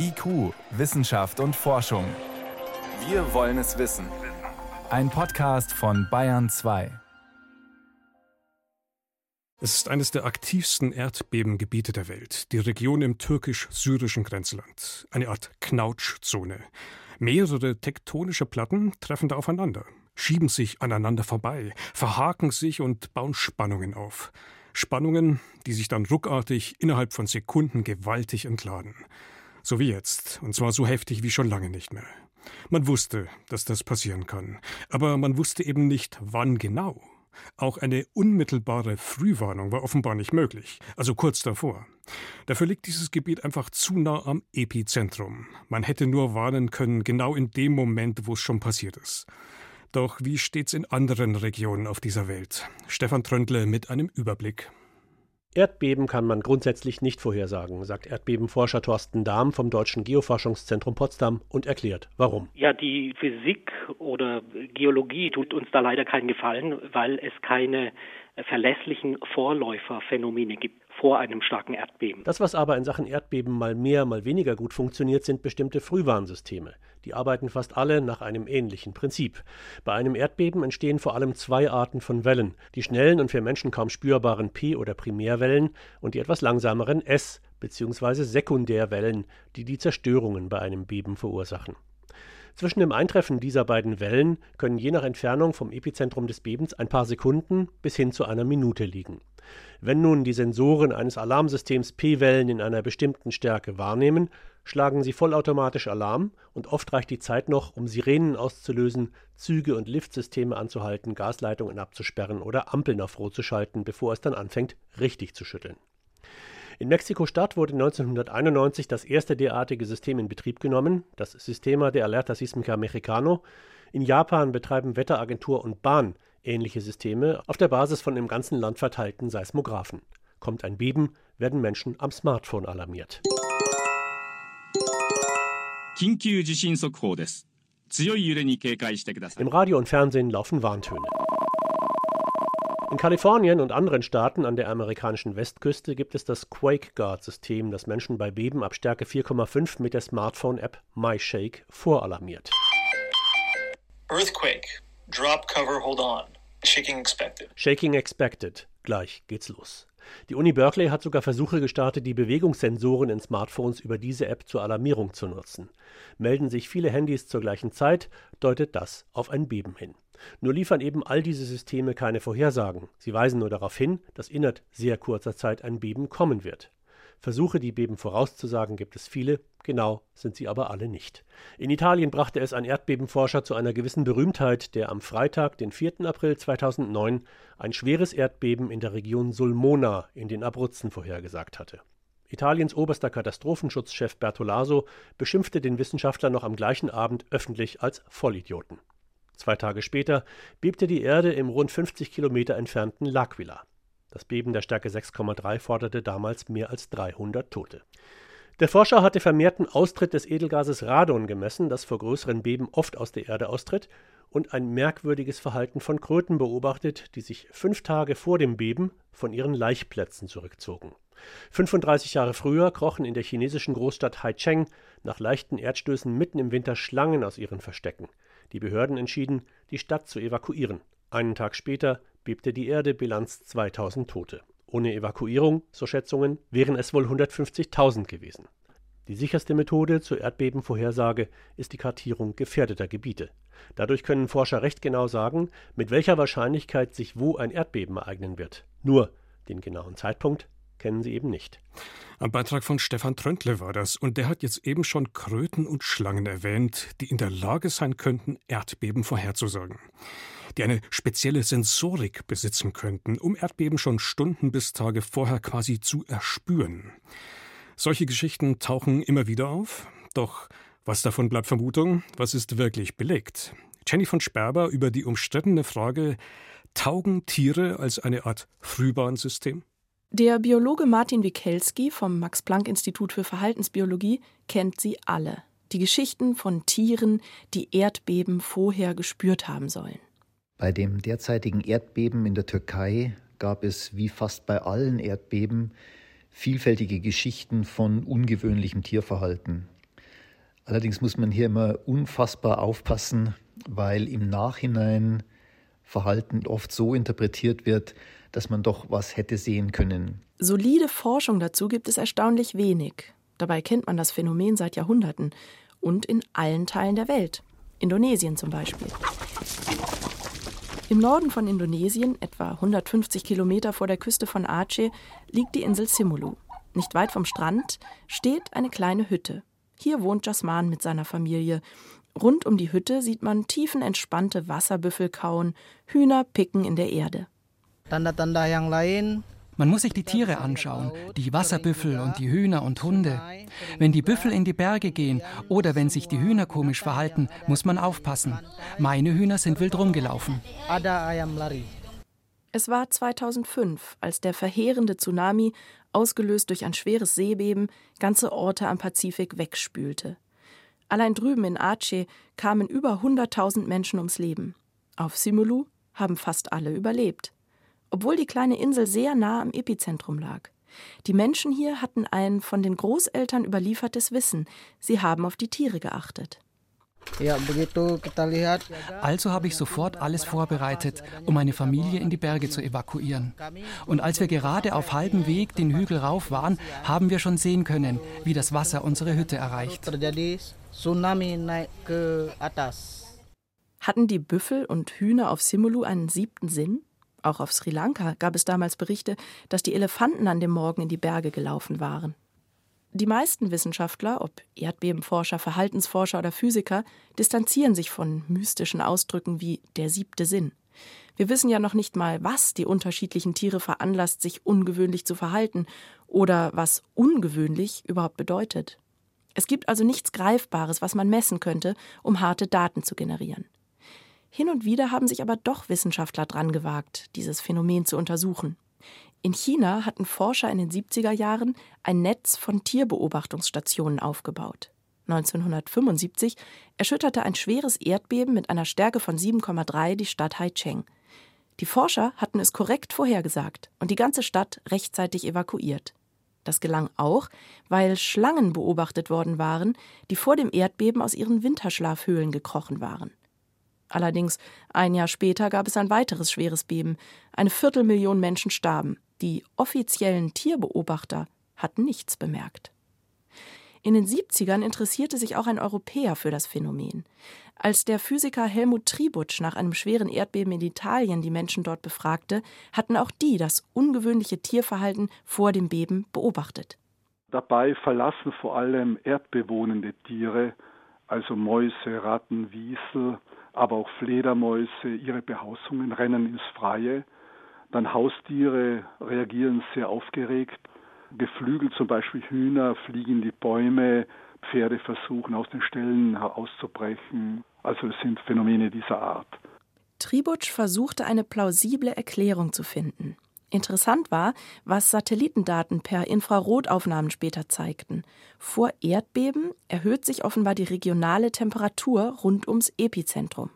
IQ, Wissenschaft und Forschung. Wir wollen es wissen. Ein Podcast von Bayern 2. Es ist eines der aktivsten Erdbebengebiete der Welt, die Region im türkisch-syrischen Grenzland, eine Art Knautschzone. Mehrere tektonische Platten treffen da aufeinander, schieben sich aneinander vorbei, verhaken sich und bauen Spannungen auf. Spannungen, die sich dann ruckartig innerhalb von Sekunden gewaltig entladen. So wie jetzt, und zwar so heftig wie schon lange nicht mehr. Man wusste, dass das passieren kann, aber man wusste eben nicht, wann genau. Auch eine unmittelbare Frühwarnung war offenbar nicht möglich, also kurz davor. Dafür liegt dieses Gebiet einfach zu nah am Epizentrum. Man hätte nur warnen können, genau in dem Moment, wo es schon passiert ist. Doch wie steht's in anderen Regionen auf dieser Welt? Stefan Tröndle mit einem Überblick. Erdbeben kann man grundsätzlich nicht vorhersagen, sagt Erdbebenforscher Thorsten Dahm vom Deutschen Geoforschungszentrum Potsdam und erklärt, warum. Ja, die Physik oder Geologie tut uns da leider keinen Gefallen, weil es keine verlässlichen Vorläuferphänomene gibt vor einem starken Erdbeben. Das, was aber in Sachen Erdbeben mal mehr, mal weniger gut funktioniert, sind bestimmte Frühwarnsysteme. Die arbeiten fast alle nach einem ähnlichen Prinzip. Bei einem Erdbeben entstehen vor allem zwei Arten von Wellen: die schnellen und für Menschen kaum spürbaren P- oder Primärwellen und die etwas langsameren S- bzw. Sekundärwellen, die die Zerstörungen bei einem Beben verursachen. Zwischen dem Eintreffen dieser beiden Wellen können je nach Entfernung vom Epizentrum des Bebens ein paar Sekunden bis hin zu einer Minute liegen. Wenn nun die Sensoren eines Alarmsystems P-Wellen in einer bestimmten Stärke wahrnehmen, schlagen sie vollautomatisch Alarm und oft reicht die Zeit noch, um Sirenen auszulösen, Züge und Liftsysteme anzuhalten, Gasleitungen abzusperren oder Ampeln auf Rot zu schalten, bevor es dann anfängt, richtig zu schütteln. In Mexiko-Stadt wurde 1991 das erste derartige System in Betrieb genommen, das Sistema de Alerta Sísmica Mexicano. In Japan betreiben Wetteragentur und Bahn ähnliche Systeme auf der Basis von im ganzen Land verteilten Seismographen. Kommt ein Beben, werden Menschen am Smartphone alarmiert. Im Radio und Fernsehen laufen Warntöne. In Kalifornien und anderen Staaten an der amerikanischen Westküste gibt es das Quake Guard System, das Menschen bei Beben ab Stärke 4,5 mit der Smartphone-App MyShake voralarmiert. Earthquake. Drop cover, hold on. Shaking expected. Shaking expected. Gleich geht's los. Die Uni Berkeley hat sogar Versuche gestartet, die Bewegungssensoren in Smartphones über diese App zur Alarmierung zu nutzen. Melden sich viele Handys zur gleichen Zeit, deutet das auf ein Beben hin. Nur liefern eben all diese Systeme keine Vorhersagen. Sie weisen nur darauf hin, dass innerhalb sehr kurzer Zeit ein Beben kommen wird. Versuche, die Beben vorauszusagen, gibt es viele, genau sind sie aber alle nicht. In Italien brachte es ein Erdbebenforscher zu einer gewissen Berühmtheit, der am Freitag, den 4. April 2009, ein schweres Erdbeben in der Region Sulmona in den Abruzzen vorhergesagt hatte. Italiens oberster Katastrophenschutzchef Bertolaso beschimpfte den Wissenschaftler noch am gleichen Abend öffentlich als Vollidioten. Zwei Tage später bebte die Erde im rund 50 Kilometer entfernten L'Aquila. Das Beben der Stärke 6,3 forderte damals mehr als 300 Tote. Der Forscher hatte vermehrten Austritt des Edelgases Radon gemessen, das vor größeren Beben oft aus der Erde austritt, und ein merkwürdiges Verhalten von Kröten beobachtet, die sich fünf Tage vor dem Beben von ihren Laichplätzen zurückzogen. 35 Jahre früher krochen in der chinesischen Großstadt Haicheng nach leichten Erdstößen mitten im Winter Schlangen aus ihren Verstecken. Die Behörden entschieden, die Stadt zu evakuieren. Einen Tag später bebte die Erde, Bilanz 2000 Tote. Ohne Evakuierung, so Schätzungen, wären es wohl 150.000 gewesen. Die sicherste Methode zur Erdbebenvorhersage ist die Kartierung gefährdeter Gebiete. Dadurch können Forscher recht genau sagen, mit welcher Wahrscheinlichkeit sich wo ein Erdbeben ereignen wird. Nur den genauen Zeitpunkt kennen sie eben nicht. Ein Beitrag von Stefan Tröntle war das, und der hat jetzt eben schon Kröten und Schlangen erwähnt, die in der Lage sein könnten, Erdbeben vorherzusagen. Die eine spezielle Sensorik besitzen könnten, um Erdbeben schon Stunden bis Tage vorher quasi zu erspüren. Solche Geschichten tauchen immer wieder auf, doch was davon bleibt Vermutung, was ist wirklich belegt? Jenny von Sperber über die umstrittene Frage, taugen Tiere als eine Art Frühwarnsystem? Der Biologe Martin Wikelski vom Max-Planck-Institut für Verhaltensbiologie kennt sie alle. Die Geschichten von Tieren, die Erdbeben vorher gespürt haben sollen. Bei dem derzeitigen Erdbeben in der Türkei gab es wie fast bei allen Erdbeben vielfältige Geschichten von ungewöhnlichem Tierverhalten. Allerdings muss man hier immer unfassbar aufpassen, weil im Nachhinein Verhalten oft so interpretiert wird, dass man doch was hätte sehen können. Solide Forschung dazu gibt es erstaunlich wenig. Dabei kennt man das Phänomen seit Jahrhunderten und in allen Teilen der Welt. Indonesien zum Beispiel. Im Norden von Indonesien, etwa 150 Kilometer vor der Küste von Aceh, liegt die Insel Simulu. Nicht weit vom Strand steht eine kleine Hütte. Hier wohnt Jasman mit seiner Familie. Rund um die Hütte sieht man tiefenentspannte Wasserbüffel kauen, Hühner picken in der Erde. Man muss sich die Tiere anschauen, die Wasserbüffel und die Hühner und Hunde. Wenn die Büffel in die Berge gehen oder wenn sich die Hühner komisch verhalten, muss man aufpassen. Meine Hühner sind wild rumgelaufen. Es war 2005, als der verheerende Tsunami, ausgelöst durch ein schweres Seebeben, ganze Orte am Pazifik wegspülte. Allein drüben in Aceh kamen über 100.000 Menschen ums Leben. Auf Simulu haben fast alle überlebt obwohl die kleine Insel sehr nah am Epizentrum lag. Die Menschen hier hatten ein von den Großeltern überliefertes Wissen. Sie haben auf die Tiere geachtet. Also habe ich sofort alles vorbereitet, um meine Familie in die Berge zu evakuieren. Und als wir gerade auf halbem Weg den Hügel rauf waren, haben wir schon sehen können, wie das Wasser unsere Hütte erreicht. Hatten die Büffel und Hühner auf Simulu einen siebten Sinn? Auch auf Sri Lanka gab es damals Berichte, dass die Elefanten an dem Morgen in die Berge gelaufen waren. Die meisten Wissenschaftler, ob Erdbebenforscher, Verhaltensforscher oder Physiker, distanzieren sich von mystischen Ausdrücken wie der siebte Sinn. Wir wissen ja noch nicht mal, was die unterschiedlichen Tiere veranlasst, sich ungewöhnlich zu verhalten oder was ungewöhnlich überhaupt bedeutet. Es gibt also nichts Greifbares, was man messen könnte, um harte Daten zu generieren. Hin und wieder haben sich aber doch Wissenschaftler dran gewagt, dieses Phänomen zu untersuchen. In China hatten Forscher in den 70er Jahren ein Netz von Tierbeobachtungsstationen aufgebaut. 1975 erschütterte ein schweres Erdbeben mit einer Stärke von 7,3 die Stadt Haicheng. Die Forscher hatten es korrekt vorhergesagt und die ganze Stadt rechtzeitig evakuiert. Das gelang auch, weil Schlangen beobachtet worden waren, die vor dem Erdbeben aus ihren Winterschlafhöhlen gekrochen waren. Allerdings ein Jahr später gab es ein weiteres schweres Beben. Eine Viertelmillion Menschen starben. Die offiziellen Tierbeobachter hatten nichts bemerkt. In den 70ern interessierte sich auch ein Europäer für das Phänomen. Als der Physiker Helmut Tributsch nach einem schweren Erdbeben in Italien die Menschen dort befragte, hatten auch die das ungewöhnliche Tierverhalten vor dem Beben beobachtet. Dabei verlassen vor allem erdbewohnende Tiere, also Mäuse, Ratten, Wiesel, aber auch Fledermäuse ihre Behausungen, rennen ins Freie. Dann Haustiere reagieren sehr aufgeregt. Geflügelt zum Beispiel Hühner fliegen in die Bäume, Pferde versuchen aus den Ställen auszubrechen. Also es sind Phänomene dieser Art. Tributsch versuchte eine plausible Erklärung zu finden. Interessant war, was Satellitendaten per Infrarotaufnahmen später zeigten. Vor Erdbeben erhöht sich offenbar die regionale Temperatur rund ums Epizentrum.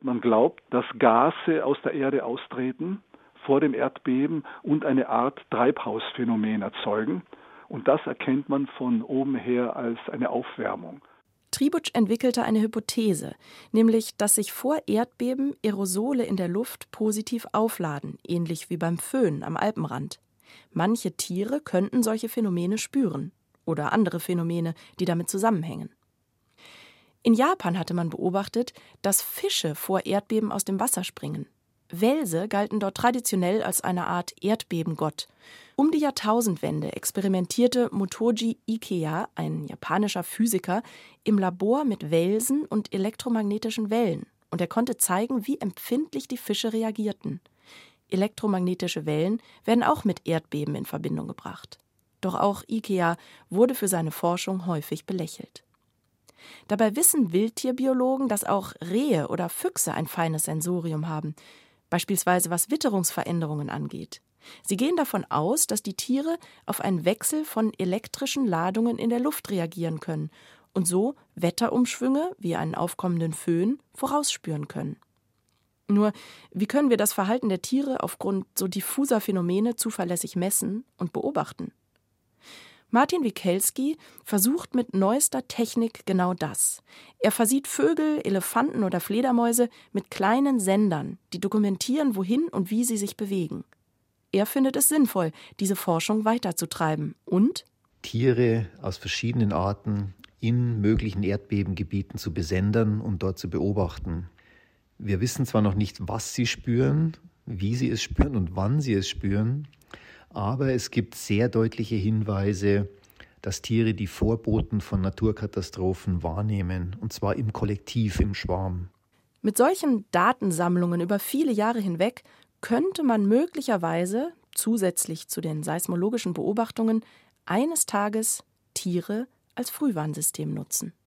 Man glaubt, dass Gase aus der Erde austreten vor dem Erdbeben und eine Art Treibhausphänomen erzeugen. Und das erkennt man von oben her als eine Aufwärmung. Tributsch entwickelte eine Hypothese, nämlich dass sich vor Erdbeben Aerosole in der Luft positiv aufladen, ähnlich wie beim Föhn am Alpenrand. Manche Tiere könnten solche Phänomene spüren oder andere Phänomene, die damit zusammenhängen. In Japan hatte man beobachtet, dass Fische vor Erdbeben aus dem Wasser springen. Welse galten dort traditionell als eine Art Erdbebengott. Um die Jahrtausendwende experimentierte Motoji Ikea, ein japanischer Physiker, im Labor mit Welsen und elektromagnetischen Wellen, und er konnte zeigen, wie empfindlich die Fische reagierten. Elektromagnetische Wellen werden auch mit Erdbeben in Verbindung gebracht. Doch auch Ikea wurde für seine Forschung häufig belächelt. Dabei wissen Wildtierbiologen, dass auch Rehe oder Füchse ein feines Sensorium haben beispielsweise was Witterungsveränderungen angeht. Sie gehen davon aus, dass die Tiere auf einen Wechsel von elektrischen Ladungen in der Luft reagieren können und so Wetterumschwünge wie einen aufkommenden Föhn vorausspüren können. Nur, wie können wir das Verhalten der Tiere aufgrund so diffuser Phänomene zuverlässig messen und beobachten? Martin Wikelski versucht mit neuester Technik genau das. Er versieht Vögel, Elefanten oder Fledermäuse mit kleinen Sendern, die dokumentieren, wohin und wie sie sich bewegen. Er findet es sinnvoll, diese Forschung weiterzutreiben und Tiere aus verschiedenen Arten in möglichen Erdbebengebieten zu besendern und dort zu beobachten. Wir wissen zwar noch nicht, was sie spüren, wie sie es spüren und wann sie es spüren, aber es gibt sehr deutliche Hinweise, dass Tiere die Vorboten von Naturkatastrophen wahrnehmen, und zwar im Kollektiv, im Schwarm. Mit solchen Datensammlungen über viele Jahre hinweg könnte man möglicherweise zusätzlich zu den seismologischen Beobachtungen eines Tages Tiere als Frühwarnsystem nutzen.